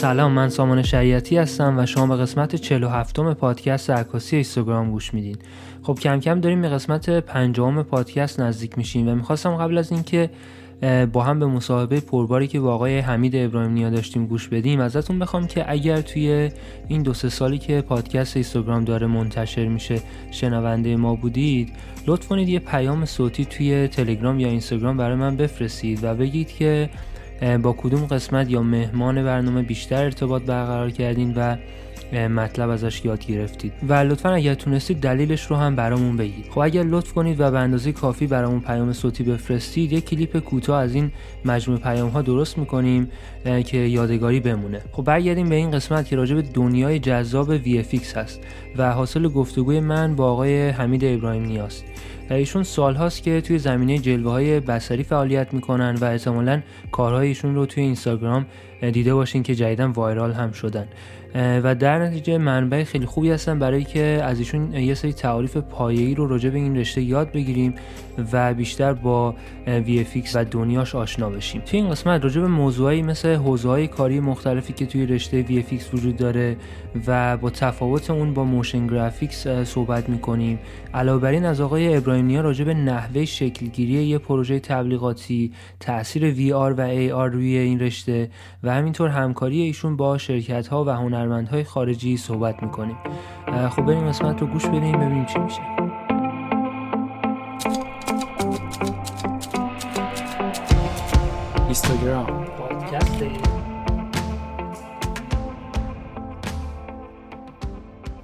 سلام من سامان شریعتی هستم و شما به قسمت 47 م پادکست عکاسی اینستاگرام گوش میدین. خب کم کم داریم به قسمت پنجم پادکست نزدیک میشیم و می‌خواستم قبل از اینکه با هم به مصاحبه پرباری که با آقای حمید ابراهیم نیا داشتیم گوش بدیم ازتون بخوام که اگر توی این دو سه سالی که پادکست اینستاگرام داره منتشر میشه شنونده ما بودید لطف کنید یه پیام صوتی توی تلگرام یا اینستاگرام برای من بفرستید و بگید که با کدوم قسمت یا مهمان برنامه بیشتر ارتباط برقرار کردین و مطلب ازش یاد گرفتید. و لطفا اگر تونستید دلیلش رو هم برامون بگید. خب اگر لطف کنید و به اندازه کافی برامون پیام صوتی بفرستید یک کلیپ کوتاه از این مجموعه پیام ها درست می‌کنیم که یادگاری بمونه. خب برگردیم به این قسمت که راجع به دنیای جذاب VFX هست و حاصل گفتگوی من با آقای حمید ابراهیم نیاست ایشون سالهاست که توی زمینه جلوه های بسری فعالیت می‌کنن و احتمالا کارهایشون رو توی اینستاگرام دیده باشین که جدیدا viral هم شدن. و در نتیجه منبع خیلی خوبی هستن برای که از ایشون یه سری تعاریف پایه‌ای رو راجع به این رشته یاد بگیریم و بیشتر با VFX و دنیاش آشنا بشیم. توی این قسمت راجع به موضوعی مثل حوزه‌های کاری مختلفی که توی رشته VFX وجود داره و با تفاوت اون با motion graphics صحبت می‌کنیم. علاوه بر این از آقای ابراهیم نیا راجع به نحوه شکلگیری یه پروژه تبلیغاتی تاثیر VR و AR روی این رشته و همینطور همکاری ایشون با شرکت ها و هنرمندهای خارجی صحبت می‌کنیم. خب بریم قسمت رو گوش بدیم ببینیم چی میشه. اینستاگرام.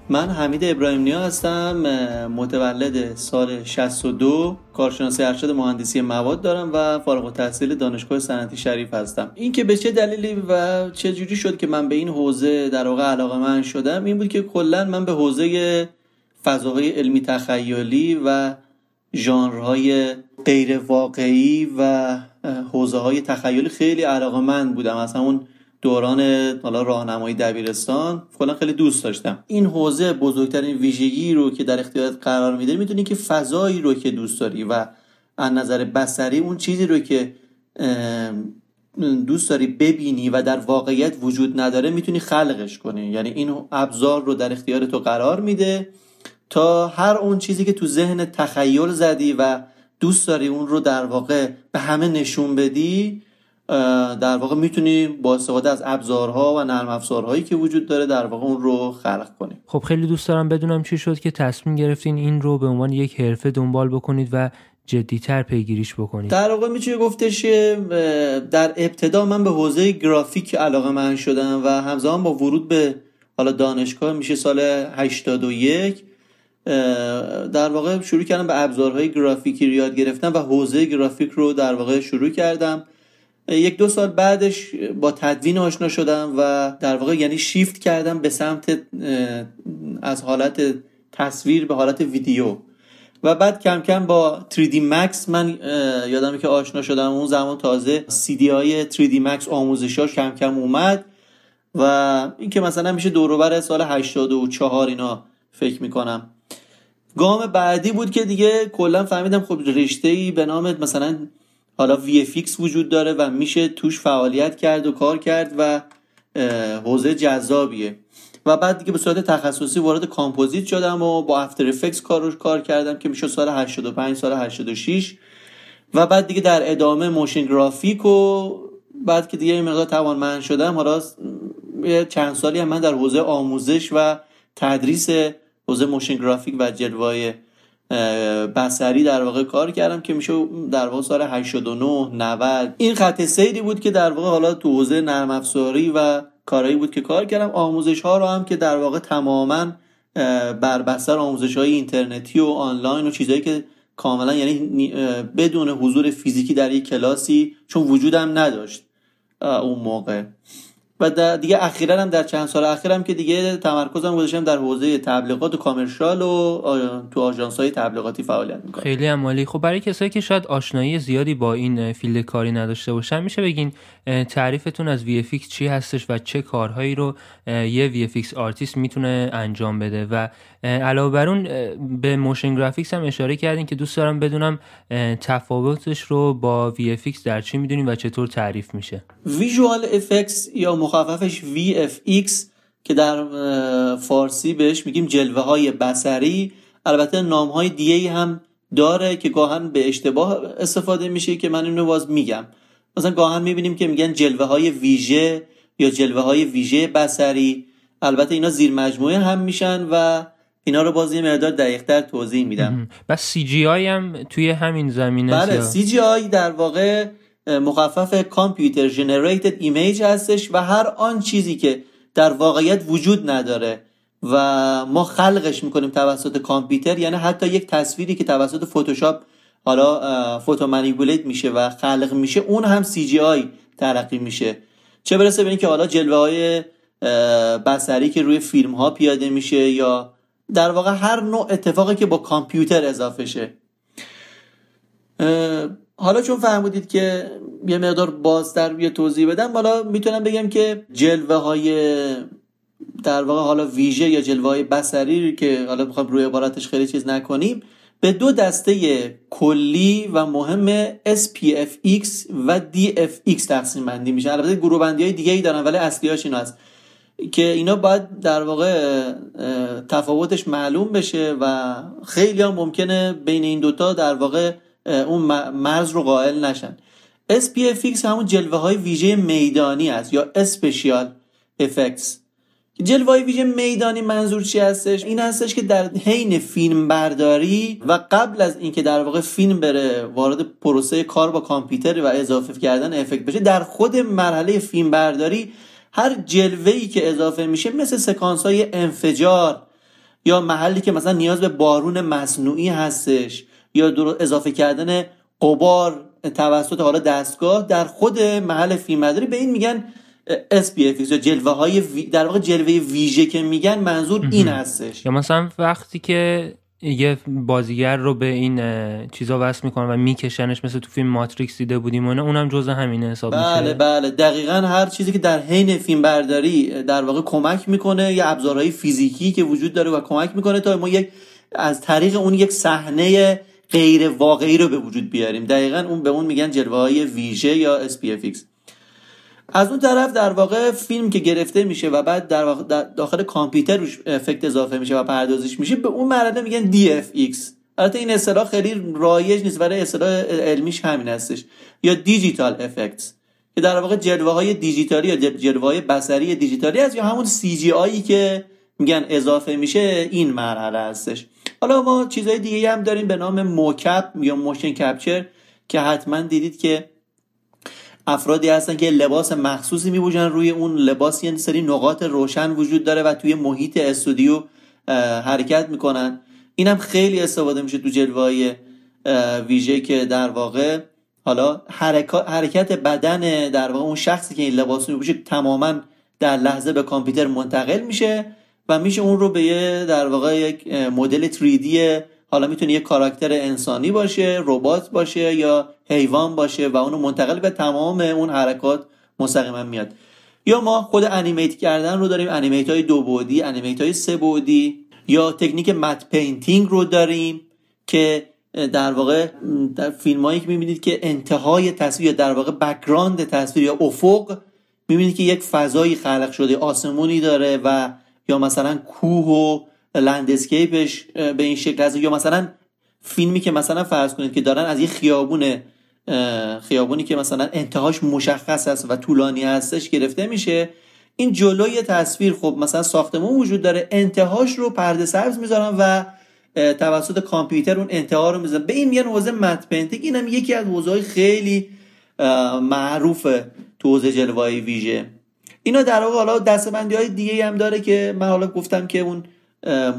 من حمید ابراهیم نیا هستم متولد سال 62 کارشناسی ارشد مهندسی مواد دارم و فارغ التحصیل دانشگاه صنعتی شریف هستم. این که به چه دلیلی و چه جوری شد که من به این حوزه در واقع علاقه من شدم این بود که کلا من به حوزه فضاهای علمی تخیلی و ژانرهای غیر واقعی و حوزه های تخیلی خیلی علاقه من بودم. از همون دوران حالا راهنمایی دبیرستان کلا خیلی دوست داشتم. این حوزه بزرگترین ویژگی رو که در اختیارت قرار میده می‌دونی که فضایی رو که دوست داری و از نظر بسری اون چیزی رو که دوست داری ببینی و در واقعیت وجود نداره می‌تونی خلقش کنی. یعنی این ابزار رو در اختیار تو قرار میده تا هر اون چیزی که تو ذهن تخیل زدی و دوست داری اون رو در واقع به همه نشون بدی در واقع می‌تونی با استفاده از ابزارها و نرم افزارهایی که وجود داره در واقع اون رو خلق کنی. خب خیلی دوست دارم بدونم چی شد که تصمیم گرفتین این رو به عنوان یک حرفه دنبال بکنید و جدیتر پیگیریش بکنید. در واقع می‌تونی گفتش در ابتدا من به حوزه گرافیک علاقه من شدم و همزمان با ورود به حالا دانشگاه میشه سال 81 در واقع شروع کردم به ابزارهای گرافیکی یاد گرفتم و حوزه گرافیک رو در واقع شروع کردم. یک دو سال بعدش با تدوین آشنا شدم و در واقع یعنی شیفت کردم به سمت از حالت تصویر به حالت ویدیو. و بعد کم کم با 3D Max من یادم که آشنا شدم. اون زمان تازه CD های 3D Max آموزشاش کم کم اومد و این که مثلا میشه دوروبر سال 84 اینا فکر می‌کنم. گام بعدی بود که دیگه کلا فهمیدم خب رشته ای به نام مثلا حالا VFX وجود داره و میشه توش فعالیت کرد و کار کرد و حوزه جذابیه. و بعد دیگه به صورت تخصصی وارد کامپوزیت شدم و با After Effects کار کار کردم که میشه سال 85 سال 86 و بعد دیگه در ادامه motion graphic و بعد که دیگه این مقدار توانمند شدم حالا چند سالی هم من در حوزه آموزش و تدریس حوزه motion graphic و جلوه بصری در واقع کار کردم که میشه در واقع سال 89 90 این خط سیری بود که در واقع حالا تو حوزه نرم افزاری و کارهایی بود که کار کردم. آموزش ها رو هم که در واقع تماما بر بستر آموزش های اینترنتی و آنلاین و چیزهایی که کاملا یعنی بدون حضور فیزیکی در یک کلاسی چون وجودم نداشت اون موقع. و دیگه اخیرا هم در چند سال اخیرم که دیگه تمرکزم گذاشتم در حوزه تبلیغات و commercial و تو آژانس های تبلیغاتی فعالیت می‌کنم. خیلی عالی. خب برای کسایی که شاید آشنایی زیادی با این field کاری نداشته باشن میشه بگین تعریفتون از VFX چی هستش و چه کارهایی رو یه VFX artist می‌تونه انجام بده. و علاوه بر اون به motion graphics هم اشاره کردین که دوست دارم بدونم تفاوتش رو با VFX در چی می‌دونین و چطور تعریف میشه. visual effects یا مخففش VFX که در فارسی بهش میگیم جلوه های بصری البته نام های دیگه هم داره که گاهاً به اشتباه استفاده میشه که من اینو باز میگم. مثلا گاهاً می‌بینیم که میگن جلوه های ویژه یا جلوه های ویژه بصری البته اینا زیر مجموعه هم میشن و اینا رو باز یه مقدار دقیقتر توضیح میدم. پس CGI هم توی همین زمینه بله C GI در واقع مخفف computer generated image هستش و هر آن چیزی که در واقعیت وجود نداره و ما خلقش می‌کنیم توسط کامپیوتر یعنی حتی یک تصویری که توسط فتوشاپ حالا photo manipulate میشه و خلق میشه اون هم CGI ترقی میشه. چه برسه به اینکه حالا جلوه های بسری که روی فیلم ها پیاده میشه یا در واقع هر نوع اتفاقی که با کامپیوتر اضافه شه. حالا چون فهمیدید که یه مقدار بازتر یه توضیح بدم حالا می‌تونم بگم که جلوه های در واقع حالا ویژه یا جلوه های بسری که حالا بخوام روی عبارتش خیلی چیز نکنیم به دو دسته کلی و مهم SPFX و DFX تقسیم بندی میشه. البته گروه بندی های دیگه ای دارن ولی اصلیاش این هست. که اینا باید در واقع تفاوتش معلوم بشه و خیلی هم ممکنه بین این دوتا در واقع اون مرز رو قائل نشن. SPFX همون جلوه های ویژه میدانی است یا اسپشیال افکتس جلوه ویژه میدانی منظور چی هستش؟ این هستش که در حین فیلم برداری و قبل از اینکه در واقع فیلم بره وارد پروسه کار با کامپیوتر و اضافه کردن افکت بشه در خود مرحله فیلم برداری هر جلوه ای که اضافه میشه مثل سکانس های انفجار یا محلی که مثلا نیاز به بارون مصنوعی هستش یا اضافه کردن قبار توسط حالا دستگاه در خود محل فیلمبرداری به این میگن SPFX یا جلوه های در واقع جلوه ویژه که میگن منظور این هستش. یا مثلا وقتی که یه بازیگر رو به این چیزا وصل می‌کنن و میکشنش مثل تو فیلم ماتریکس دیده بودیم اونه اونم جزء همینه حساب بله میشه. بله دقیقا هر چیزی که در حین فیلم برداری در واقع کمک می‌کنه یا ابزارهای فیزیکی که وجود داره و کمک می‌کنه تا ما یک از طریق اون یک صحنه غیر واقعی رو به وجود بیاریم. دقیقا اون به اون میگن جلوه های ویژه یا SPFX از اون طرف در واقع فیلم که گرفته میشه و بعد در واقع داخل کامپیوتر روش افکت اضافه میشه و پردازش میشه به اون مرحله میگن DFX البته این اصطلاح خیلی رایج نیست ولی اصطلاح علمیش همین هستش. یا digital effects. که در واقع جلوه های دیجیتالی یا جلوه های بصری دیجیتالی هست یا همون CGI ی که میگن اضافه میشه این مرحله هستش. حالا ما چیزهای دیگه هم داریم به نام mocap یا motion capture که حتما دیدید که افرادی هستن که لباس مخصوصی میپوشن روی اون لباس یه سری نقاط روشن وجود داره و توی محیط استودیو حرکت می‌کنن. اینم خیلی استفاده میشه تو جلوه ویژه که در واقع حالا حرکت بدن در واقع اون شخصی که این لباس میپوشه تماما در لحظه به کامپیوتر منتقل میشه و میشه اون رو به یه در واقع یک مدل 3D حالا می‌تونه یه کاراکتر انسانی باشه ربات باشه یا حیوان باشه و اونو منتقل به تمام اون حرکات مستقیما میاد. یا ما خود animate کردن رو داریم animate های دو بعدی animate های سه بعدی یا تکنیک matte painting رو داریم که در واقع در فیلم هایی که می‌بینید که انتهای تصویر در واقع بکراند تصویر یا افق می‌بینید که یک فضایی خلق شده آسمونی داره و یا مثلا کوه و لندسکیپش به این شکل هست یا مثلا فیلمی که مثلا فرض کنید که دارن از یه خیابون خیابونی که مثلا انتهاش مشخص است و طولانی هستش گرفته میشه این جلوی تصویر خب مثلا ساختمون وجود داره انتهاش رو پرده سبز می‌ذارن و توسط کامپیوتر اون انتها رو می‌ذارن. به این میگن حوزه matte painting اینم یکی از حوزه خیلی معروف تو حوزه جلوه ویژه. اینا در واقع حالا دسته‌بندی های دیگه هم داره که من حالا گفتم که اون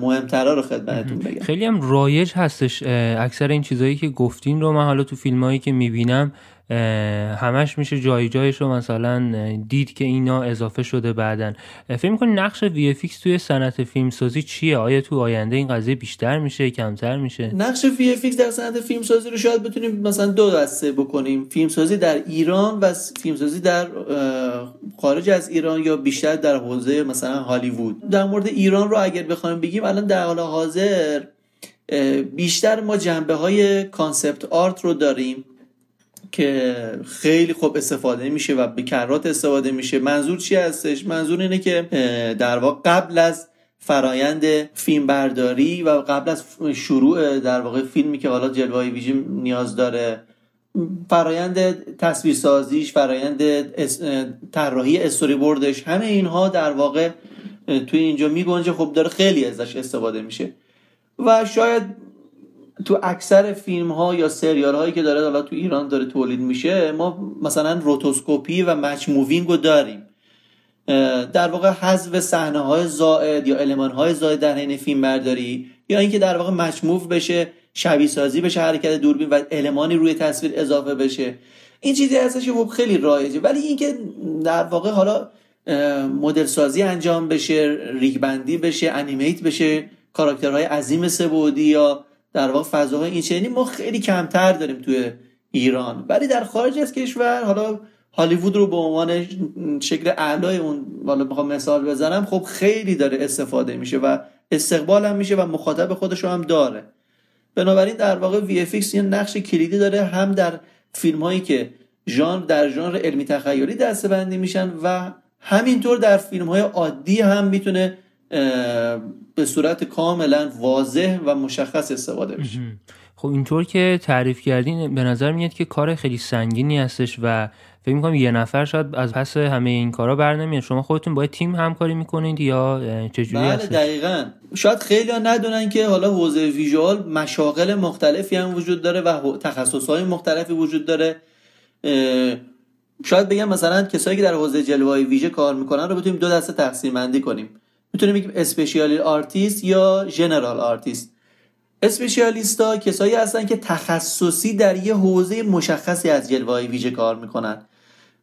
مهمترا رو خدمتتون بگم. خیلی هم رایج هستش اکثر این چیزهایی که گفتین رو. من حالا تو فیلم هایی که می‌بینم همش میشه جای جایش رو مثلا دید که اینا اضافه شده بعداً. فکر می‌کنی نقش VFX توی صنعت فیلمسازی چیه؟ آیا تو آینده این قضیه بیشتر میشه کمتر میشه؟ نقش VFX در صنعت فیلمسازی رو شاید بتونیم مثلا دو دسته بکنیم. فیلمسازی در ایران و فیلمسازی در خارج از ایران یا بیشتر در حوزه مثلا هالیوود. در مورد ایران رو اگر بخوایم بگیم الان در حال حاضر بیشتر ما جنبه های concept art رو داریم. که خیلی خوب استفاده میشه و به کرات استفاده میشه. منظور چی هستش؟ منظور اینه که در واقع قبل از فرایند فیلم برداری و قبل از شروع در واقع فیلمی که حالا جلوه ویژه نیاز داره فرایند تصویرسازیش فرایند طراحی استوری بردش همه اینها در واقع توی اینجا میگنجه. خب داره خیلی ازش استفاده میشه. و شاید تو اکثر فیلم ها یا سریال هایی که داره حالا تو ایران داره تولید میشه ما مثلا rotoscopy و match moving رو داریم. در واقع حذف صحنه های زائد یا المان های زائد در حین فیلم برداری یا اینکه در واقع match move بشه شبیه سازی بشه حرکت دوربین و المانی روی تصویر اضافه بشه. این چیزی هستش که خب خیلی رایجه. ولی اینکه در واقع حالا مدل سازی انجام بشه rig بندی بشه animate بشه کاراکترهای عظیم سه‌بعدی یا در واقع فضاهای این چنینی ما خیلی کمتر داریم توی ایران. ولی در خارج از کشور حالا هالیوود رو به عنوان شکل اعلای اون حالا می‌خوام مثال بزنم خب خیلی داره استفاده میشه و استقبال هم میشه و مخاطب خودش رو هم داره. بنابراین در واقع VFX یه نقش کلیدی داره هم در فیلم هایی که ژانر در ژانر علمی تخیلی دستبندی میشن و همینطور در فیلم های عادی هم می‌تونه به صورت کاملا واضح و مشخص استفاده بشه. خب اینطور که تعریف کردین به نظر میاد که کار خیلی سنگینی هستش و فکر می‌کنم یه نفر شاید از پس همه این کارا بر نمیاد. شما خودتون با تیم همکاری می‌کنید یا چجوری بله هستش؟ دقیقا. شاید خیلی ها ندونن که حالا حوزه ویژوال مشاغل مختلفی هم وجود داره و تخصص های مختلفی وجود داره. شاید بگم مثلا کسایی که در حوزه جلوه ویژه کار می‌کنن رو بتونیم دو دسته تقسیم بندی کنیم. می‌تونیم بگیم specialist artist یا general artist. specialist ا کسایی هستن که تخصصی در یه حوزه مشخصی از جلوه ویژه کار می‌کنن.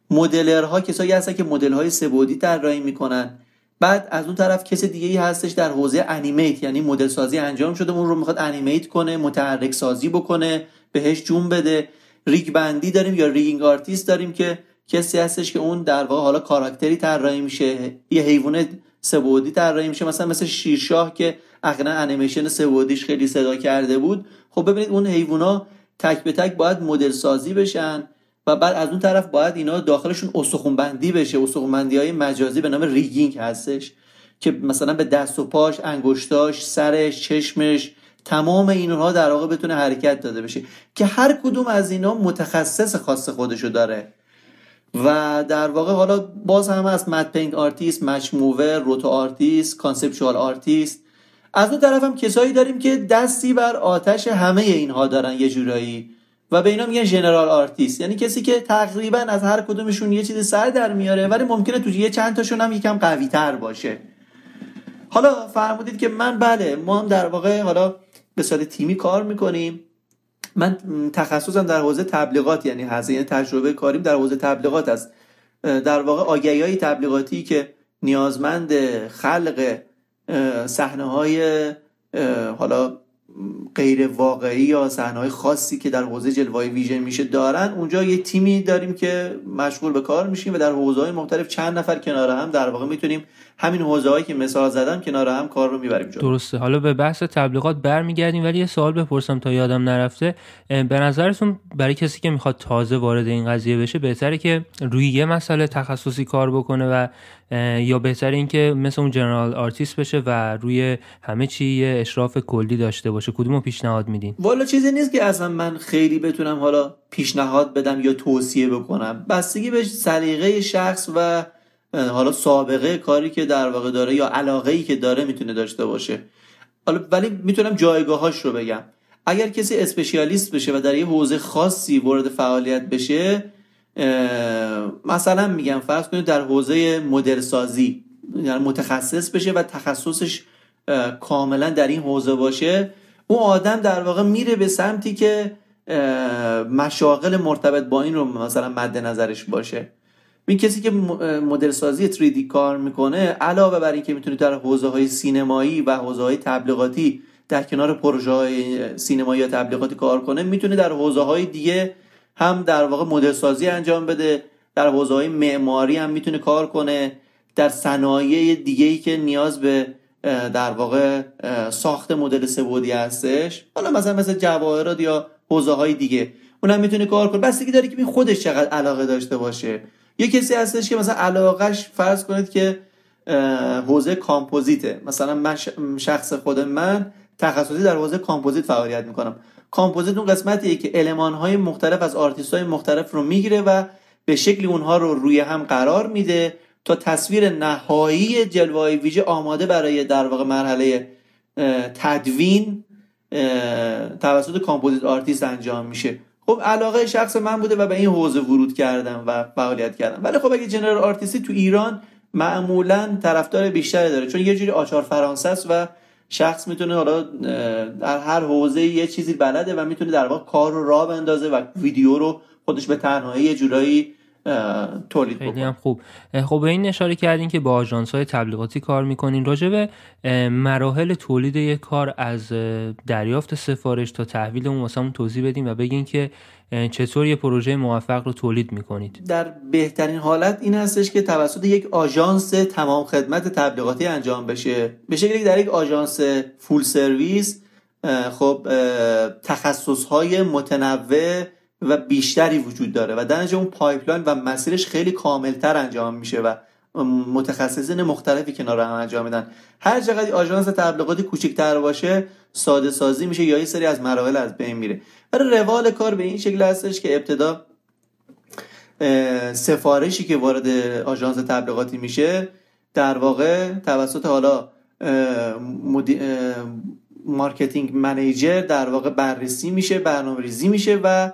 modeler ها کسایی هستن که مدل های سه‌بعدی طراحی می‌کنن. بعد از اون طرف کس دیگه ای هستش در حوزه animate یعنی مدل سازی انجام شده اون رو می‌خواد animate کنه متحرک سازی بکنه بهش جون بده. rig بندی داریم یا rigging artist داریم که کسی هستش که اون در واقع حالا کاراکتری طراحی میشه یه حیوان سبودی طراحی میشه. مثلا مثل شیرشاه که اخیرا انیمیشن سبودیش خیلی صدا کرده بود. خب ببینید اون حیوونا تک به تک باید مدل سازی بشن و بعد از اون طرف باید اینا داخلشون استخون بندی بشه. استخون بندی های مجازی به نام ریگینگ هستش که مثلا به دست و پاش انگشتاش سرش چشمش تمام اینها در واقع بتونه حرکت داده بشه. که هر کدوم از اینا متخصص خاص خودشو داره. و در واقع حالا باز هم از matte paint artist match mover roto artist conceptual artist از اون طرف هم کسایی داریم که دستی بر آتش همه اینها دارن یه جورایی. و به اینا میگن general artist یعنی کسی که تقریبا از هر کدومشون یه چیزی سر در میاره ولی ممکنه تو یه چند تاشون هم یکم قوی تر باشه. حالا فرمودید که من بله ما هم در واقع حالا به صورت تیمی کار می‌کنیم. من تخصصم در حوزه تبلیغات یعنی هست یعنی تجربه کاریم در حوزه تبلیغات است. در واقع آگهی های تبلیغاتی که نیازمند خلق صحنه های حالا غیر واقعی یا های خاصی که در حوزه جلوه ویژن میشه دارن اونجا یه تیمی داریم که مشغول به کار میشیم و در حوزه های مختلف چند نفر کنار هم در واقع می‌تونیم همین حوزه هایی که مثال زدم کنار هم کار رو می‌بریم جلو. درسته. حالا به بحث تبلیغات برمیگردیم ولی یه سوال بپرسم تا یادم نرفته. به نظرتون برای کسی که می‌خواد تازه وارد این قضیه بشه بهتره که روی یه مسئله تخصصی کار بکنه و یا بهتر اینکه مثل اون general artist بشه و روی همه چی یه اشراف کلی داشته باشه. کدومو پیشنهاد میدین؟ والا چیزی نیست که اصلا من خیلی بتونم حالا پیشنهاد بدم یا توصیه بکنم. بستگی به سلیقه شخص و حالا سابقه کاری که در واقع داره یا علاقه ای که داره می‌تونه داشته باشه. حالا ولی می‌تونم جایگاهاش رو بگم. اگر کسی اسپشیالیست بشه و در یه حوزه خاصی وارد فعالیت بشه مثلا میگم فرض کنید در حوزه مدل سازی یعنی متخصص بشه و تخصصش کاملا در این حوزه باشه اون آدم در واقع میره به سمتی که مشاغل مرتبط با این رو مثلا مد نظرش باشه. این کسی که مدل سازی 3D کار می‌کنه علاوه بر اینکه می‌تونه در حوزه های سینمایی و حوزه های تبلیغاتی در کنار پروژه های سینمایی یا تبلیغاتی کار کنه می‌تونه در حوزه های دیگه هم در واقع مدل سازی انجام بده در حوزه های معماری هم می‌تونه کار کنه در صنایع دیگه ای که نیاز به در واقع ساخت مدل سبودی هستش. حالا مثلا مثل جواهرات یا حوزه های دیگه اونم می‌تونه کار کنه. بستگی داره که خودش چقدر علاقه داشته باشه. یه کسی هستش که مثلا علاقهش فرض کنید که حوزه کامپوزیته. مثلا من شخص خود من تخصصی در حوزه کامپوزیت فعالیت می‌کنم. کامپوزیت اون قسمتیه که المان های مختلف از آرتیست های مختلف رو می‌گیره و به شکلی اونها رو روی هم قرار میده تا تصویر نهایی جلوه ویژه آماده برای در واقع مرحله تدوین توسط composite artist انجام میشه. خب علاقه شخص من بوده و به این حوزه ورود کردم و فعالیت کردم. ولی خب اگه general artist ی تو ایران معمولا طرفدار بیشتری داره. چون یه جوری آچار فرانسه است و شخص می‌تونه حالا در هر حوزه یه چیزی بلده و می‌تونه در واقع کار رو راه بندازه و ویدیو رو خودش به تنهایی یه جورایی تولید خیلی هم خوب. خب به این اشاره کردین که با آژانس های تبلیغاتی کار می‌کنین. راجع به مراحل تولید یک کار از دریافت سفارش تا تحویل اون واسه توضیح بدین و بگین که چطور یه پروژه موفق رو تولید می‌کنید. در بهترین حالت این هستش که توسط یک آژانس تمام خدمت تبلیغاتی انجام بشه. به شکلی در یک آژانس full service خب تخصص های متنوع و بیشتری وجود داره و در اون pipeline و مسیرش خیلی کاملتر انجام میشه و متخصصین مختلفی کنار هم انجام میدن. هر چقدر آژانس تبلیغاتی کوچکتر باشه ساده سازی میشه یا یه سری از مراحل از بین میره. برای روال کار به این شکل هستش که ابتدا سفارشی که وارد آژانس تبلیغاتی میشه در واقع توسط حالا marketing manager در واقع بررسی میشه برنامه ریزی میشه و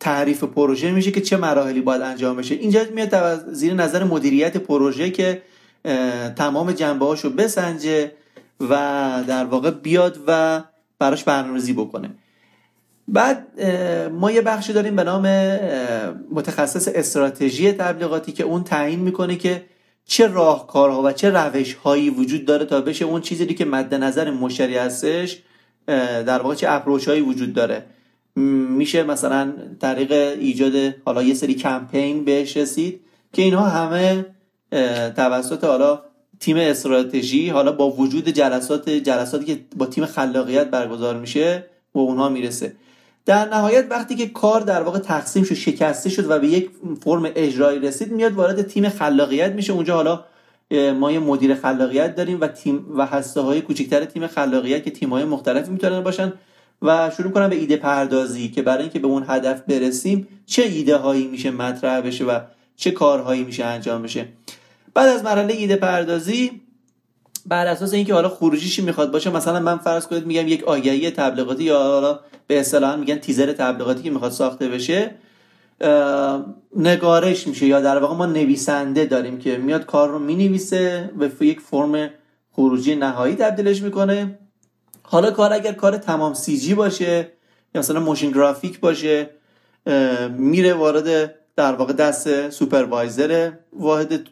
تعریف پروژه میشه که چه مراحلی باید انجام بشه. اینجا میاد زیر نظر مدیریت پروژه که تمام جنبه هاشو بسنجه و در واقع بیاد و براش برنامه‌ریزی بکنه. بعد ما یه بخشی داریم به نام متخصص استراتژی تبلیغاتی که اون تعیین می‌کنه که چه راهکارها و چه روش هایی وجود داره تا بشه اون چیزی که مد نظر مشتری هستش در واقع چه اپروچ هایی وجود داره. میشه مثلا طریق ایجاد حالا یه سری کمپین بهش رسید که اینها همه توسط حالا تیم استراتژی حالا با وجود جلسات جلساتی که با تیم خلاقیت برگزار میشه و اونها می‌رسه. در نهایت وقتی که کار در واقع تقسیم شد شکسته شد و به یک فرم اجرایی رسید میاد وارد تیم خلاقیت میشه. اونجا حالا ما یه مدیر خلاقیت داریم و تیم و هسته های کوچکتر تیم خلاقیت که تیم های مختلفی می‌تونن باشن. و شروع کنم به ایده پردازی که برای اینکه به اون هدف برسیم چه ایده هایی میشه مطرح بشه و چه کارهایی میشه انجام بشه. بعد از مرحله ایده پردازی بر اساس اینکه حالا خروجیشی می‌خواد باشه مثلا من فرض کنید میگم یک آگهی تبلیغاتی یا حالا به اصطلاح میگن تیزر تبلیغاتی که می‌خواد ساخته بشه نگارش میشه یا در واقع ما نویسنده داریم که میاد کار رو می‌نویسه و یک فرم خروجی نهایی تبدیلش می‌کنه. حالا کار اگر کار تمام CG باشه یا مثلا motion graphic باشه میره وارد در واقع دست supervisor واحد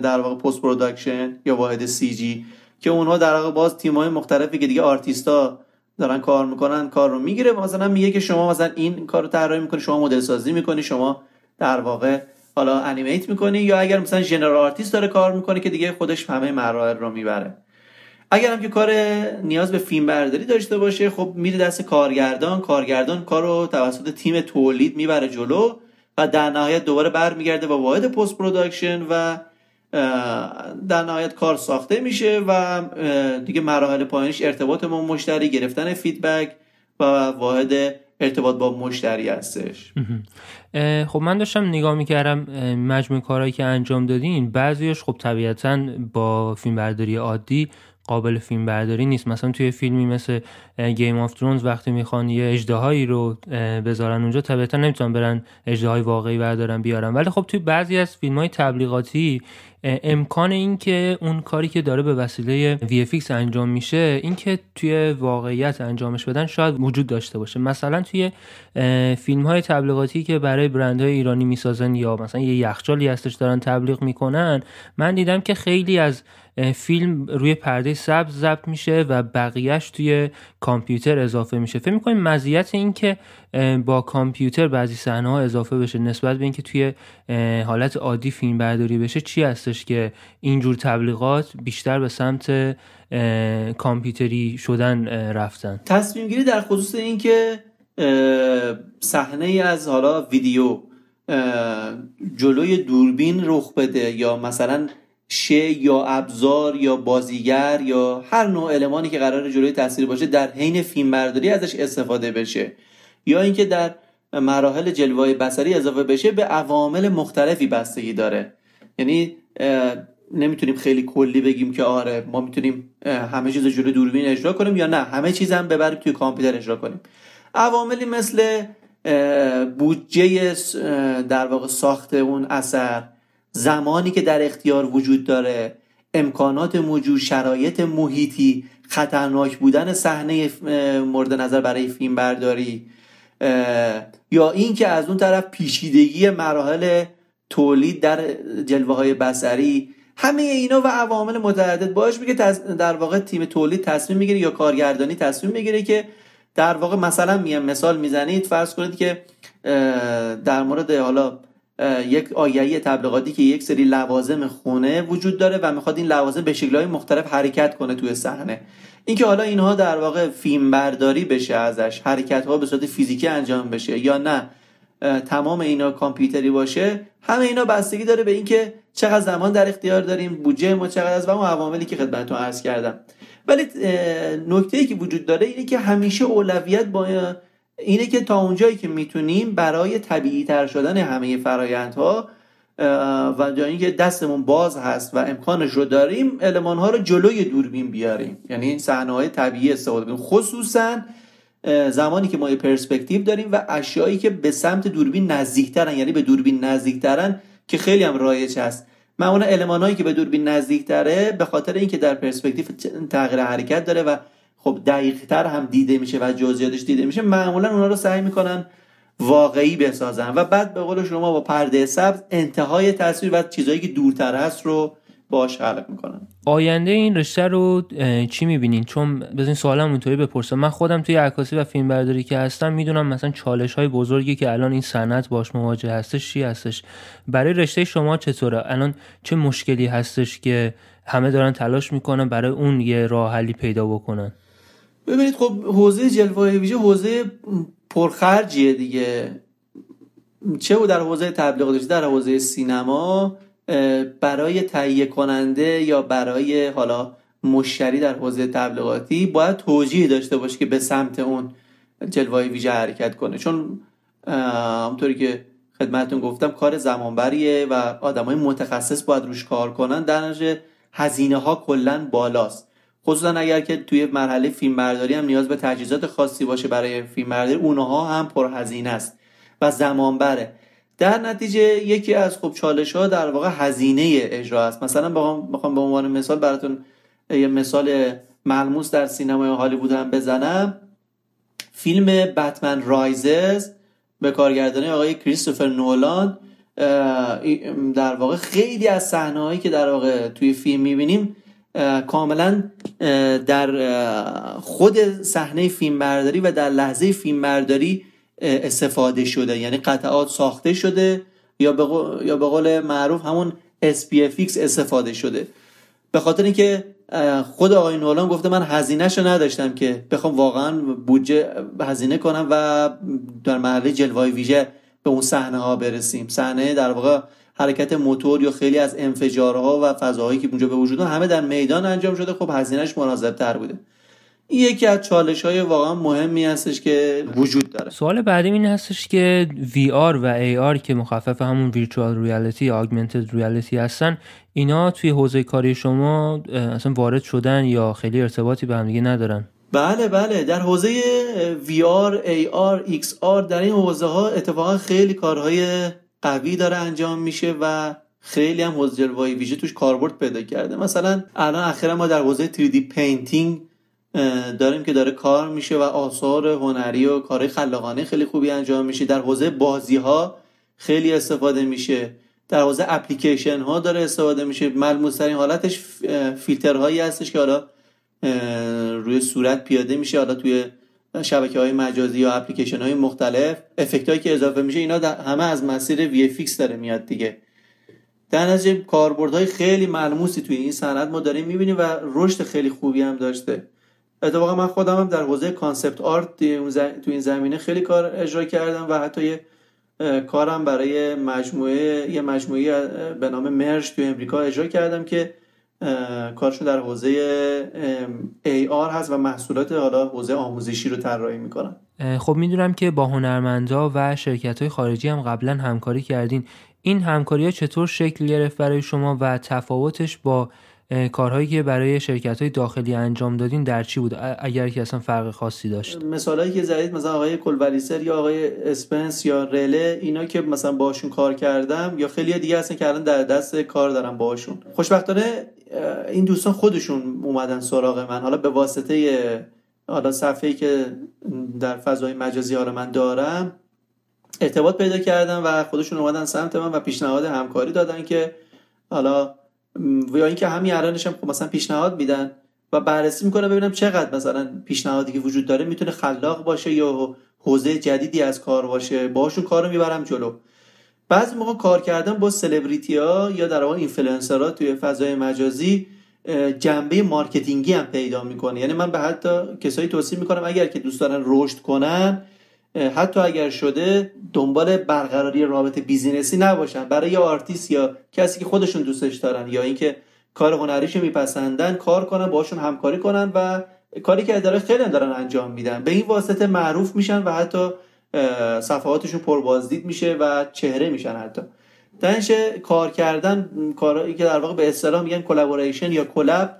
در واقع post production یا واحد CG که اونها در واقع باز تیم‌های مختلفی که دیگه آرتیستا دارن کار می‌کنن کار رو می‌گیره. مثلا میگه که شما مثلا این کار رو طراحی می‌کنی شما مدل سازی می‌کنی شما در واقع حالا animate می‌کنی یا اگر مثلا general artist داره کار می‌کنه که دیگه خودش همه مراحل رو می‌بره. اگر هم که کار نیاز به فیلم برداری داشته باشه خب میره دست کارگردان کارگردان کار رو توسط تیم تولید می‌بره جلو و در نهایت دوباره برمیگرده با واحد post production و در نهایت کار ساخته میشه و دیگه مراحل پایینش ارتباط با مشتری گرفتن feedback و واحد ارتباط با مشتری هستش. خب من داشتم نگاه می‌کردم مجموع کارهایی که انجام دادین بعضیش خب طبیعتا با فیلم برداری عادی قابل فیلم برداری نیست. مثلا توی فیلمی مثل گیم آف ترونز وقتی می‌خوان یه اجدهایی رو بذارن اونجا طبیعتا نمی‌تونن برن اجدهای واقعی بردارن بیارن. ولی خب توی بعضی از فیلم های تبلیغاتی امکان این که اون کاری که داره به وسیله VFX انجام میشه این که توی واقعیت انجامش بدن شاید وجود داشته باشه. مثلا توی فیلم های تبلیغاتی که برای برندهای ایرانی می‌سازن یا مثلا یه یخچالی هستش دارن تبلیغ می‌کنن من دیدم که خیلی از فیلم روی پرده سبز ضبط میشه و بقیهش توی کامپیوتر اضافه میشه. فکر می‌کنیم مزیت این که با کامپیوتر بعضی صحنه ها اضافه بشه نسبت به اینکه توی حالت عادی فیلم برداری بشه چی هستش که اینجور تبلیغات بیشتر به سمت کامپیوتری شدن رفتن؟ تصمیم گیری در خصوص اینکه صحنه ای از حالا ویدیو جلوی دوربین رخ بده یا مثلا شه یا ابزار یا بازیگر یا هر نوع المانی که قرار جلوی تصویر باشه در حین فیلم برداری ازش استفاده بشه. یا اینکه در مراحل جلوه بصری اضافه بشه به عوامل مختلفی بستگی داره. یعنی نمی‌تونیم خیلی کلی بگیم که آره ما می‌تونیم همه چیز جلوی دوربین اجرا کنیم یا نه. همه چیز هم ببریم توی کامپیوتر اجرا کنیم. عواملی مثل بودجه در واقع ساخت اون اثر زمانی که در اختیار وجود داره امکانات موجود شرایط محیطی خطرناک بودن صحنه مورد نظر برای فیلم برداری یا این که از اون طرف پیچیدگی مراحل تولید در جلوه های بسری همه اینا و عوامل متعدد باش میگه در واقع تیم تولید تصمیم می‌گیره یا کارگردانی تصمیم می‌گیره که در واقع مثلا میام مثال می‌زنید فرض کنید که در مورد حالا یک آگهی تبلیغاتی که یک سری لوازم خونه وجود داره و می‌خواد این لوازم به شکلهای مختلف حرکت کنه توی صحنه. اینکه حالا اینها در واقع فیلم برداری بشه ازش حرکت ها به صورت فیزیکی انجام بشه یا نه تمام اینا کامپیوتری باشه همه اینا بستگی داره به اینکه چقدر زمان در اختیار داریم بودجه ما چقدر از و اون عواملی که خدمتتون عرض کردم. ولی نکته ای که وجود داره اینه که همیشه اولویت با اینه که تا اونجایی که می‌تونیم برای طبیعی تر شدن همه فرایندها و جایی که دستمون باز هست و امکانش رو داریم علمان ها رو جلوی دوربین بیاریم. یعنی صحنه های طبیعی استفاده کنیم. خصوصا زمانی که ما یه پرسپکتیو داریم و اشیایی که به سمت دوربین نزدیکترن یعنی به دوربین نزدیکترن که خیلی هم رایج هست. معمولا المانهایی که به دوربین نزدیکتره به خاطر اینکه در پرسپکتیو تغییر حرکت داره و خب دقیقتر هم دیده میشه و جزئیاتش دیده میشه معمولا اونا رو سعی می‌کنن واقعی بسازن و بعد به قول شما با پرده سبز انتهای تصویر و چیزهایی که دورتر هست رو باش خلق می‌کنن. آینده این رشته رو چی می‌بینین؟ چون بزنین سوالم اونطوری بپرسم. من خودم توی عکاسی و فیلم برداری که هستم می‌دونم مثلا چالش های بزرگی که الان این صنعت باش مواجه هستش چی هستش؟ برای رشته شما چطوره؟ الان چه مشکلی هستش که همه دارن تلاش می‌کنن برای اون یه راه حلی پیدا بکنن؟ ببینید خب حوزه جلوه ویژه حوزه پرخرجیه دیگه. چه او در حوزه تبلیغات در حوزه سینما برای تهیه کننده یا برای حالا مشتری در حوزه تبلیغاتی باید توجیه داشته باشه که به سمت اون جلوه ویژه حرکت کنه. چون همطوری که خدمتتون گفتم کار زمانبریه و آدم های متخصص باید روش کار کنن. در هزینه ها کلا بالاست. خصوصا اگر که توی مرحله فیلم برداری هم نیاز به تجهیزات خاصی باشه برای فیلم برداری اونها هم پرهزینه است و زمان بره در نتیجه یکی از خب چالش ها در واقع هزینه اجرا است. مثلا بخوام به عنوان مثال براتون یه مثال ملموس در سینمای هالیوود هم بزنم. فیلم بتمن رایزز به کارگردانی آقای کریستوفر نولان در واقع خیلی از صحنه که در واقع توی فیلم می‌بینیم کاملا در خود صحنه فیلم برداری و در لحظه فیلم برداری استفاده شده. یعنی قطعات ساخته شده یا به یا قول معروف همون SPFX استفاده شده. به خاطر اینکه خود آقای نولان گفته من هزینهش رو نداشتم که بخوام واقعا بودجه هزینه کنم و در محله جلوای ویژه به اون صحنه ها برسیم. صحنه در واقع حرکت موتور یا خیلی از انفجارها و فضاهایی که اونجا به وجود همه در میدان انجام شده. خب هزینهش مناسب تر بوده. این یکی از چالش های واقعا مهمی هستش که وجود داره. سوال بعدی این هستش که VR و AR که مخفف همون ویرچوال ریالیتی یا آگمنتد ریالیتی هستن اینا توی حوزه کاری شما اصلا وارد شدن یا خیلی ارتباطی به هم دیگه ندارن؟ بله بله. در حوزه VR, AR, XR در این حوزه ها اتفاقا خیلی کارهای قوی داره انجام میشه و خیلی هم حوزه جلوه ویژه توش کاربرد پیدا کرده. مثلا الان اخیرا ما در حوزه 3D پینتینگ داریم که داره کار میشه و آثار هنری و کارهای خلاقانه خیلی خوبی انجام میشه. در حوزه بازی ها خیلی استفاده میشه. در حوزه اپلیکیشن ها داره استفاده میشه. ملموس ترین حالتش فیلترهایی هستش که حالا روی صورت پیاده میشه. حالا توی شبکه های مجازی یا اپلیکیشن های مختلف افکت هایی که اضافه میشه اینا همه از مسیر VFX داره میاد دیگه. در نتیجه های خیلی ملموسی توی این صنعت ما داریم می‌بینیم و رشد خیلی خوبی هم داشته. اتفاقا من خودم هم در حوزه concept art تو این زمینه خیلی کار اجرا کردم و حتی یه کارم برای مجموعه یه مجموعه به نام مرج تو امریکا اجرا کردم که کارشون در حوزه AR هست و محصولات حالا حوزه آموزشی رو طراحی می‌کنن. خب می‌دونم که با هنرمندا و شرکت های خارجی هم قبلا همکاری کردین. این همکاری ها چطور شکل گرفت برای شما و تفاوتش با کارهایی که برای شرکت های داخلی انجام دادین در چی بود؟ اگر که اصلا فرق خاصی داشت. مثالایی که زدید مثلا آقای کلولیسر یا آقای اسپنس یا رله اینا که مثلا باشون کار کردم یا خیلی دیگه هستن که الان در دست کار دارم باشون. خوشبختانه این دوستان خودشون اومدن سراغ من. حالا به واسطه حالا صفحه‌ای که در فضای مجازی حالا من دارم ارتباط پیدا کردم و خودشون اومدن سمت من و پیشنهاد همکاری دادن که حالا یا اینکه همین الانش هم خب مثلا پیشنهاد میدن و بررسی می‌کنه ببینم چقدر مثلا پیشنهادی که وجود داره می‌تونه خلاق باشه یا حوزه جدیدی از کار باشه. باشون کارو می‌برم جلو. بعضی موقع کار کردن با سلبریتی ها یا در واقع ها توی فضای مجازی جنبه marketing ی هم پیدا می‌کنه. یعنی من به حتی کسایی توصیه می‌کنم اگر که دوست دارن رشد کنن حتی اگر شده دنبال برقراری رابطه business ی نباشن. برای یه آرتیست یا کسی که خودشون دوستش دارن یا اینکه کار هنریشو میپسندن کار کنن باشون همکاری کنن و کاری که داره خیلی دارن انجام میدن. به این واسطه معروف میشن و حتی صفحاتشون پربازدید میشه و چهره میشن حتی. دانش کار کردن کاری که در واقع به اصطلاح میگن collaboration یا collab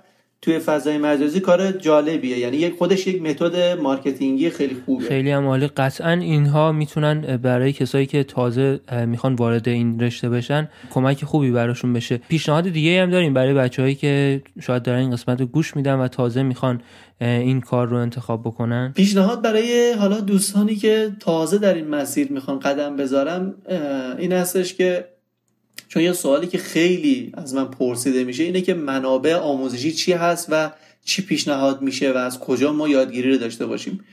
توی فضای مجازی کار جالبیه. یعنی یک خودش یک متد marketing ی خیلی خوبه. خیلی هم عالی. قطعا اینها می‌تونن برای کسایی که تازه می‌خوان وارد این رشته بشن کمک خوبی براشون بشه. پیشنهاد دیگه هم داریم برای بچههایی که شاید دارن این قسمت رو گوش میدن و تازه می‌خوان این کار رو انتخاب بکنن. پیشنهاد برای حالا دوستانی که تازه در این مسیر می‌خوان قدم بذارم این هستش که چون یه سوالی که خیلی از من پرسیده میشه اینه که منابع آموزشی چی هست و چی پیشنهاد میشه و از کجا ما یادگیری رو داشته باشیم.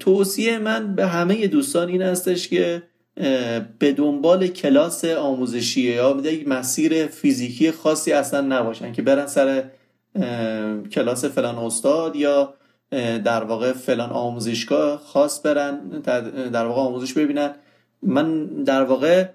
توصیه من به همه دوستان این هستش که به دنبال کلاس آموزشی یا یک مسیر فیزیکی خاصی اصلا نباشن که برن سر کلاس فلان استاد یا در واقع فلان آموزشگاه خاص برن در واقع آموزش ببینن. من در واقع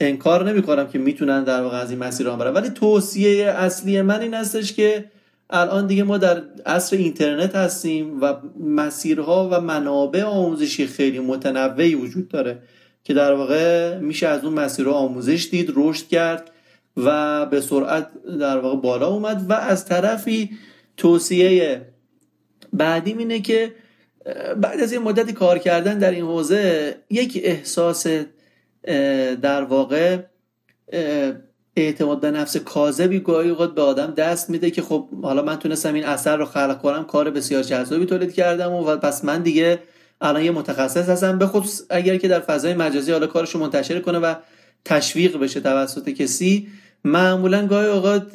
انکار نمی کنم که می‌تونن در واقع از این مسیر برن. ولی توصیه اصلی من این هستش که الان دیگه ما در عصر اینترنت هستیم و مسیرها و منابع آموزشی خیلی متنوعی وجود داره که در واقع میشه از اون مسیرها آموزش دید رشد کرد و به سرعت در واقع بالا اومد و از طرفی توصیه بعدیم اینه که بعد از یه مدتی کار کردن در این حوزه یک احساس در واقع اعتماد به نفس کاذبی گاهی اوقات به آدم دست میده که خب حالا من تونستم این اثر رو خلق کنم کار بسیار جذابی تولید کردم و پس من دیگه الان یه متخصص هستم. به خصوص اگر که در فضای مجازی حالا کارشو منتشر کنه و تشویق بشه توسط کسی معمولا گاهی اوقات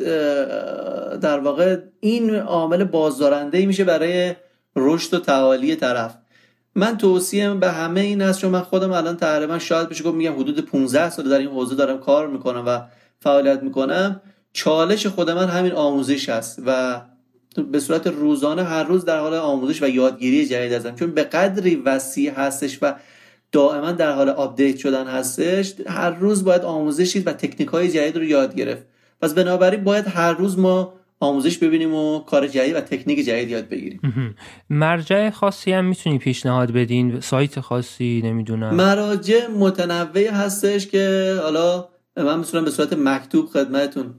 در واقع این عامل بازدارنده میشه برای رشد و تعالی طرف. من توصیه به همه این است چون من خودم الان تقریبا شاید بشه گفت میگم حدود 15 سال در این حوزه دارم کار می‌کنم و فعالیت می‌کنم. چالش خود من همین آموزش هست و به صورت روزانه هر روز در حال آموزش و یادگیری جدید هستم. چون به قدری وسیع هستش و دائما در حال آپدیت شدن هستش هر روز باید آموزشی و تکنیک های جدید رو یاد گرفت. پس بنابراین باید هر روز ما آموزش ببینیم و کار جدید و تکنیک جدید یاد بگیریم. مرجع خاصی هم می‌تونی پیشنهاد بدین؟ سایت خاصی نمی‌دونم. مراجع متنوعی هستش که حالا من می‌تونم به صورت مکتوب خدمتتون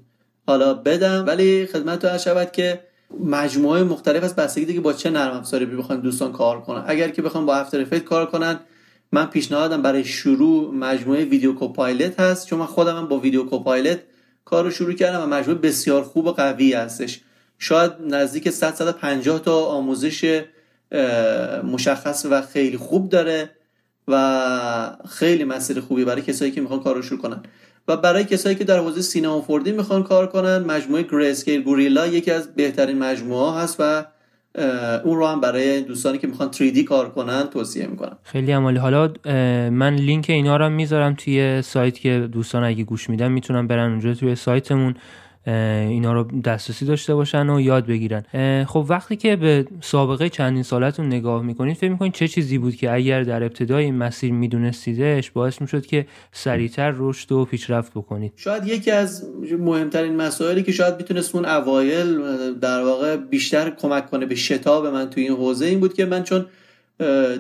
حالا بدم ولی خدمتتون شود که مجموعه مختلف از بستگی دیگه با چه نرم افزاری بخوان دوستان کار کنن. اگر که بخوام با افتر افکت کار کنن من پیشنهادم برای شروع مجموعه ویدیو کوپایلت هست. چون من خودم با ویدیو کوپایلت کار رو شروع کردم و مجموعه بسیار خوب و قوی هستش. شاید نزدیک 100 150 تا آموزش مشخص و خیلی خوب داره و خیلی مسیر خوبی برای کسایی که می‌خوان کار رو شروع کنن. و برای کسایی که در حوزه Cinema 4D می‌خوان کار کنن مجموعه Greyscalegorilla یکی از بهترین مجموعه هست و اون رو هم برای دوستانی که می‌خوان 3D کار کنن توصیه می‌کنم. خیلی عالی. حالا من لینک اینا رو می‌ذارم توی سایت که دوستان اگه گوش میدن می‌تونن برن اونجا توی سایتمون. اینا رو دسترسی داشته باشن و یاد بگیرن. خب وقتی که به سابقه چندین سالتون نگاه می‌کنید فکر می‌کنید چه چیزی بود که اگر در ابتدای این مسیر میدونستیدش باعث می‌شد که سریعتر رشد و پیشرفت بکنید؟ شاید یکی از مهمترین مسائلی که شاید می‌تونست اون اوایل در واقع بیشتر کمک کنه به شتاب من توی این حوزه این بود که من چون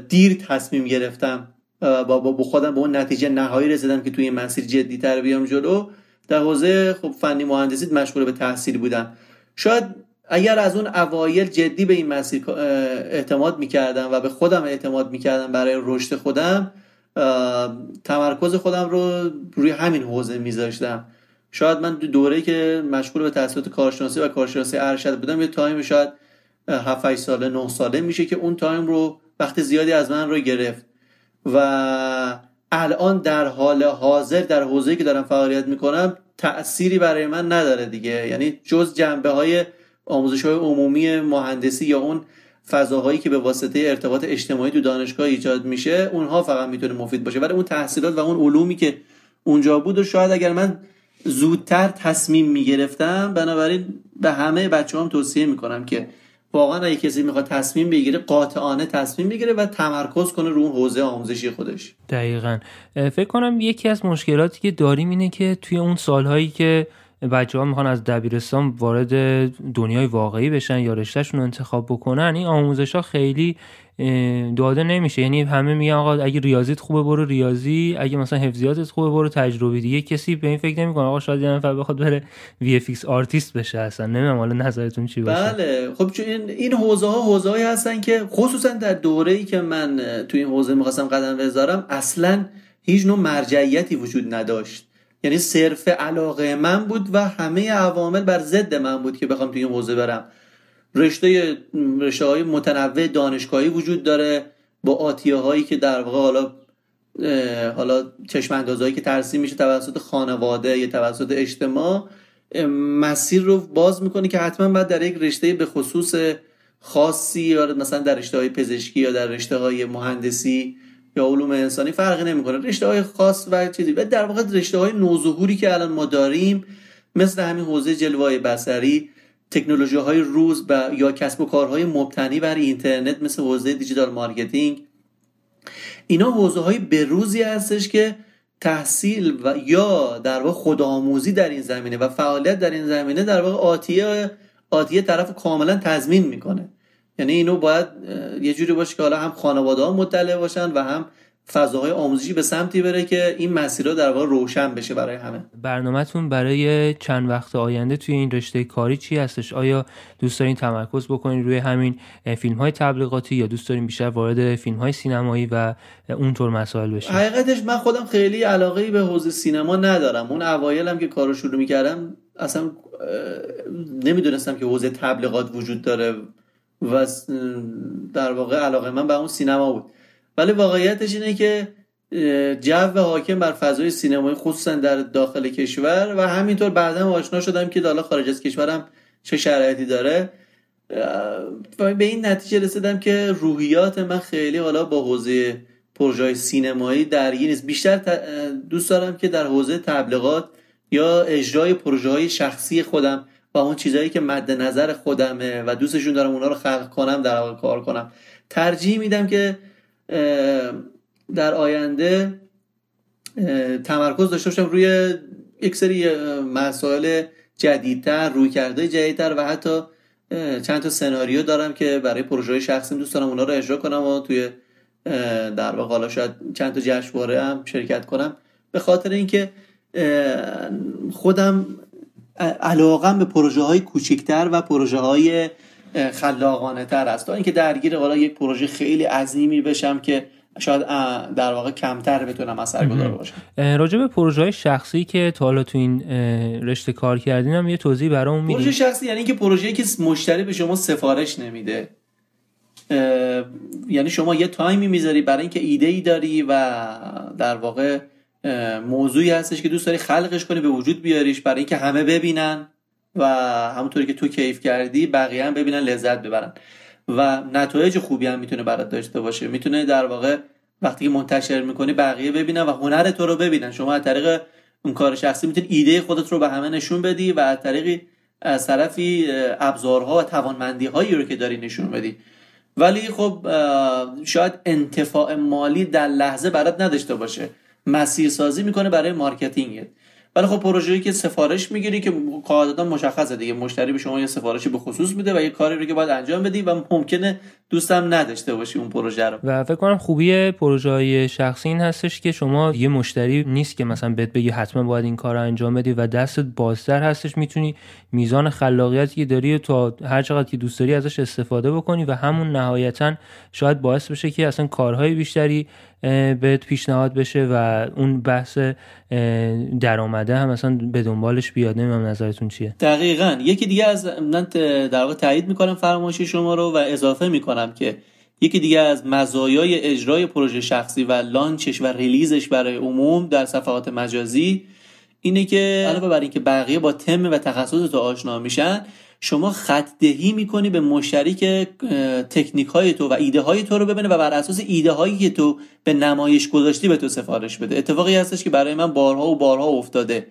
دیر تصمیم گرفتم با, خودم به اون نتیجه نهایی رسیدم که توی این مسیر جدی تر بیام جلو. در حوزه خب فنی مهندسی مشغول به تحصیل بودم. شاید اگر از اون اوایل جدی به این مسیر اعتماد می‌کردم و به خودم اعتماد می‌کردم برای رشد خودم تمرکز خودم رو روی همین حوزه میذاشتم. شاید من دوره که مشغول به تحصیلات کارشناسی و کارشناسی ارشد بودم یه تایم شاید 7 ساله 9 ساله میشه که اون تایم رو وقت زیادی از من رو گرفت. و الان در حال حاضر در حوزه‌ای که دارم فعالیت می‌کنم تأثیری برای من نداره دیگه. یعنی جز جنبه های آموزش های عمومی مهندسی یا اون فضاهایی که به واسطه ارتباط اجتماعی تو دانشگاه ایجاد میشه اونها فقط می‌تونه مفید باشه. ولی اون تحصیلات و اون علومی که اونجا بود و شاید اگر من زودتر تصمیم می‌گرفتم بنابراین به همه بچه هم توصیه می‌کنم که واقعا اگه کسی می‌خواد تصمیم بگیره قاطعانه تصمیم بگیره و تمرکز کنه رو اون حوزه آموزشی خودش. دقیقا. فکر کنم یکی از مشکلاتی که داریم اینه که توی اون سالهایی که بچه ها می‌خوان از دبیرستان وارد دنیای واقعی بشن یا رشتهشون انتخاب بکنن این آموزش ها خیلی داده نمیشه. یعنی همه میگن آقا اگه ریاضیت خوبه برو ریاضی اگه مثلا حفظیاتت خوبه برو تجربی دیگه. کسی به این فکر نمی‌کنه. آقا شاید یه نفر بخواد بره VFX artist بشه اصلا. نمی‌دونم حالا نظرتون چی باشه. بله. خب چون این این حوزه ها حوزه هایی هستن که خصوصا در دوره ای که من تو این حوزه می‌خواستم قدم بذارم اصلا هیچ نوع مرجعیتی وجود نداشت. یعنی صرف علاقه من بود و همه عوامل بر ضد من بود که بخوام توی این حوزه برم. رشته رشته های متنوع دانشگاهی وجود داره با آتیه هایی که در واقع حالا حالا چشم که ترسیم میشه توسط خانواده یا توسط اجتماع مسیر رو باز می‌کنه که حتما باید در یک رشته به خصوص خاصی یا مثلا در رشته های پزشکی یا در رشته های مهندسی یا علوم انسانی فرقی نمی‌کنه. رشته های خاص و چیزی. و در واقع رشته های نوظهوری که الان ما داریم مثل همین حوزه جلوه بصری تکنولوژی های روز و یا کسب و کارهای مبتنی بر اینترنت مثل حوزه digital marketing. اینا حوزه های بروزی هستش که تحصیل و یا در واقع خودآموزی در این زمینه و فعالیت در این زمینه در واقع آتیه آتیه طرف کاملا تضمین می‌کنه. یعنی اینو باید یه جوری باشه که حالا هم خانواده ها مطلع باشن و هم فضاهای آموزشی به سمتی بره که این مسیرها در واقع روشن بشه برای همه. برنامهتون برای چند وقت آینده توی این رشته کاری چی هستش؟ آیا دوست دارین تمرکز بکنین روی همین فیلم های تبلیغاتی یا دوست دارین بیشتر وارد فیلم های سینمایی و اونطور مسائل بشین؟ حقیقتش من خودم خیلی علاقه به حوزه سینما ندارم. اون اوایلم که کارو شروع می‌کردم اصلا نمی‌دونستم که حوزه تبلیغات وجود داره. و در واقع علاقه من به اون سینما بود. ولی واقعیتش اینه که جو حاکم بر فضای سینمایی خصوصا در داخل کشور و همینطور بعدا آشنا شدم که حالا خارج از کشورم چه شرایطی داره. و به این نتیجه رسیدم که روحیات من خیلی حالا با حوزه پروژه سینمایی درگیر نیست. بیشتر دوست دارم که در حوزه تبلیغات یا اجرای پروژه های شخصی خودم اون چیزهایی که مد نظر خودمه و دوستشون دارم اونا رو خلق کنم در واقع کار کنم. ترجیح میدم که در آینده تمرکز داشته باشم روی یک سری مسائل جدیدتر روی کرده جدیدتر و حتی چند تا سناریو دارم که برای پروژه شخصی دوست دارم اونا رو اجرا کنم و توی در واقع حالا شاید چند تا جشنواره هم شرکت کنم. به خاطر اینکه خودم علاقم به پروژه های کوچکتر و پروژه های خلاقانه تر است. تا اینکه درگیر حالا یک پروژه خیلی عظیمی بشم که شاید در واقع کمتر بتونم اثرگذار باشم. راجع به پروژه های شخصی که تا حالا تو این رشته کار کردین هم یه توضیح برام می‌دید پروژه شخصی یعنی که پروژه‌ای که مشتری به شما سفارش نمیده. یعنی شما یه تایمی می‌ذاری برای اینکه ایده ای داری و در واقع موضوعی هستش که دوست داری خلقش کنی به وجود بیاریش برای اینکه همه ببینن و همونطوری که تو کیف کردی بقیه هم ببینن لذت ببرن. و نتایج خوبی هم می‌تونه برات داشته باشه. می‌تونه در واقع وقتی که منتشر می‌کنی بقیه ببینن و هنر تو رو ببینن. شما از طریق اون کار شخصی می‌تونی ایده خودت رو به همه نشون بدی و از طریقی از طرفی ابزارها و توانمندی هایی رو که داری نشون بدی. ولی خب شاید انتفاع مالی در لحظه برات نداشته باشه. مسیر سازی می‌کنه برای marketing. ولی خب پروژه‌ای که سفارش می‌گیری که قاعدتا مشخصه دیگه. مشتری به شما یه سفارشی به خصوص میده و یه کاری رو که باید انجام بدی و ممکنه دوستم نداشته باشی اون پروژه رو. و فکر کنم خوبی پروژه های شخصی این هستش که شما یه مشتری نیست که مثلا بهت بگی حتما باید این کار رو انجام بدی و دستت بازتر هستش. می‌تونی میزان خلاقیتی که داری تا هر چقدر که دوست داری ازش استفاده بکنی و همون نهایتا شاید باعث بشه که اصلا کارهای بیشتری بهت پیشنهاد بشه و اون بحث درآمده هم مثلا به دنبالش بیاد. نمی‌دونم نظرتون چیه. دقیقا. یکی دیگه از من در واقع تایید می‌کنم فرمایش شما رو و اضافه می‌کنم که یکی دیگه از مزایای اجرای پروژه شخصی و لانچش و ریلیزش برای عموم در صفحات مجازی اینه که علاوه بر اینکه بقیه با تم و تخصص تو آشنا میشن شما خط دهی می‌کنی به مشتری که تکنیک های تو و ایده های تو رو ببینه و بر اساس ایده هایی که تو به نمایش گذاشتی به تو سفارش بده. اتفاقی هستش که برای من بارها و بارها افتاده.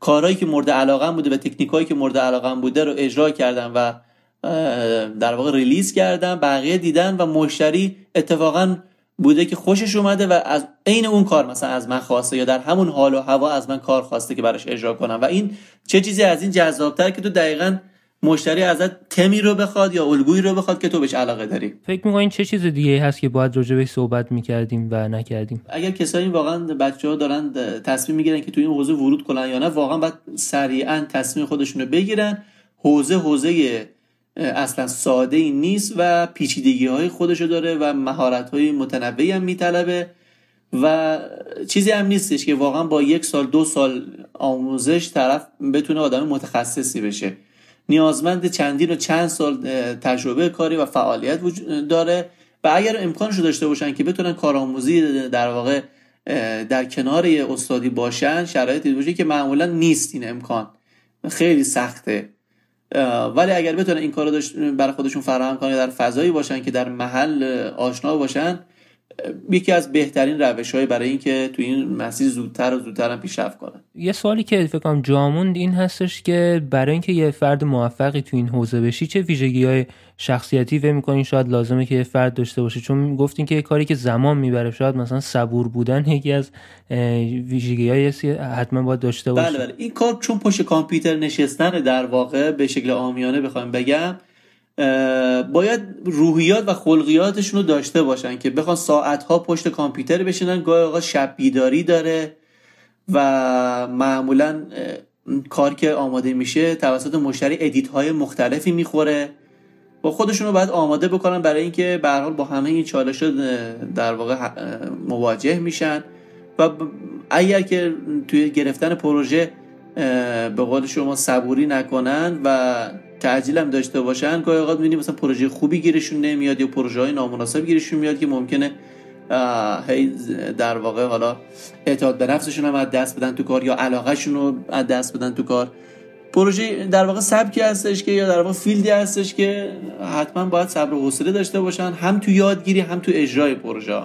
کارهایی که مورد علاقه بوده و تکنیک هایی که مورد علاقه بوده رو اجرا کردم و در واقع ریلیز کردم بقیه دیدن و مشتری اتفاقا بوده که خوشش اومده و از عین اون کار مثلا از من خواسته یا در همون حال و هوا از من کار خواسته که براش اجرا کنم و این چه چیزی از این جذابتر که تو دقیقا مشتری ازت تمی رو بخواد یا الگویی رو بخواد که تو بهش علاقه داری. فکر می‌کنین چه چیز دیگه هست که باید راجع بهش صحبت می‌کردیم و نکردیم؟ اگر کسایی واقعا بچه ها دارن تصمیم می‌گیرن که تو این حوزه ورود کنن یا نه واقعا باید سریعا تصمیم خودشون رو بگیرن حوزه حوزه اصلا ساده ای نیست و پیچیدگی های خودشو داره و مهارت های متنوعی هم میطلبه و چیزی هم نیستش که واقعا با یک سال دو سال آموزش طرف بتونه آدم متخصصی بشه. نیازمند چندین و چند سال تجربه کاری و فعالیت داره و اگر امکانشو داشته باشن که بتونن کارآموزی در واقع در کنار استادی باشن شرایطی باشه که معمولا نیست این امکان. خیلی سخته. ولی اگر بتونن این کارو برای خودشون فراهم کنن در فضایی باشن که در محل آشنا باشن یکی از بهترین روش های برای اینکه تو این مسیر زودتر و زودتر هم پیشرفت کنن یه سوالی که فکر کنم جاموند این هستش که برای اینکه یه فرد موفقی تو این حوزه بشی چه ویژگی های شخصیتی فکر می‌کنین شاید لازمه که یه فرد داشته باشه؟ چون گفتین که یه کاری که زمان می‌بره شاید مثلا صبور بودن یکی از ویژگی های حتما باید داشته باشه. بله بله. این کار چون پشت کامپیوتر نشستن در واقع به شکل آمیانه بخوایم بگم باید روحیات و خلقیاتشون رو داشته باشن که بخوان ساعتها پشت کامپیوتر بشینن. گاهی آقا شب بیداری داره و معمولا کار که آماده میشه توسط مشتری ادیت های مختلفی می‌خوره. و خودشون رو باید آماده بکنن برای اینکه به حال با همه این چالش در واقع مواجه میشن. و اگر که توی گرفتن پروژه به قول شما صبوری نکنن و تعجیل هم داشته باشن گاهی اوقات می‌بینیم مثلا پروژه خوبی گیرشون نمیاد یا پروژه های نامناسب گیرشون میاد که ممکنه هی در واقع حالا اعتماد به نفسشون هم از دست بدن تو کار یا علاقهشون رو از دست بدن تو کار. پروژه در واقع سبکی هستش که یا در واقع فیلدی هستش که حتما باید صبر و حوصله داشته باشن هم تو یادگیری هم تو اجرای پروژه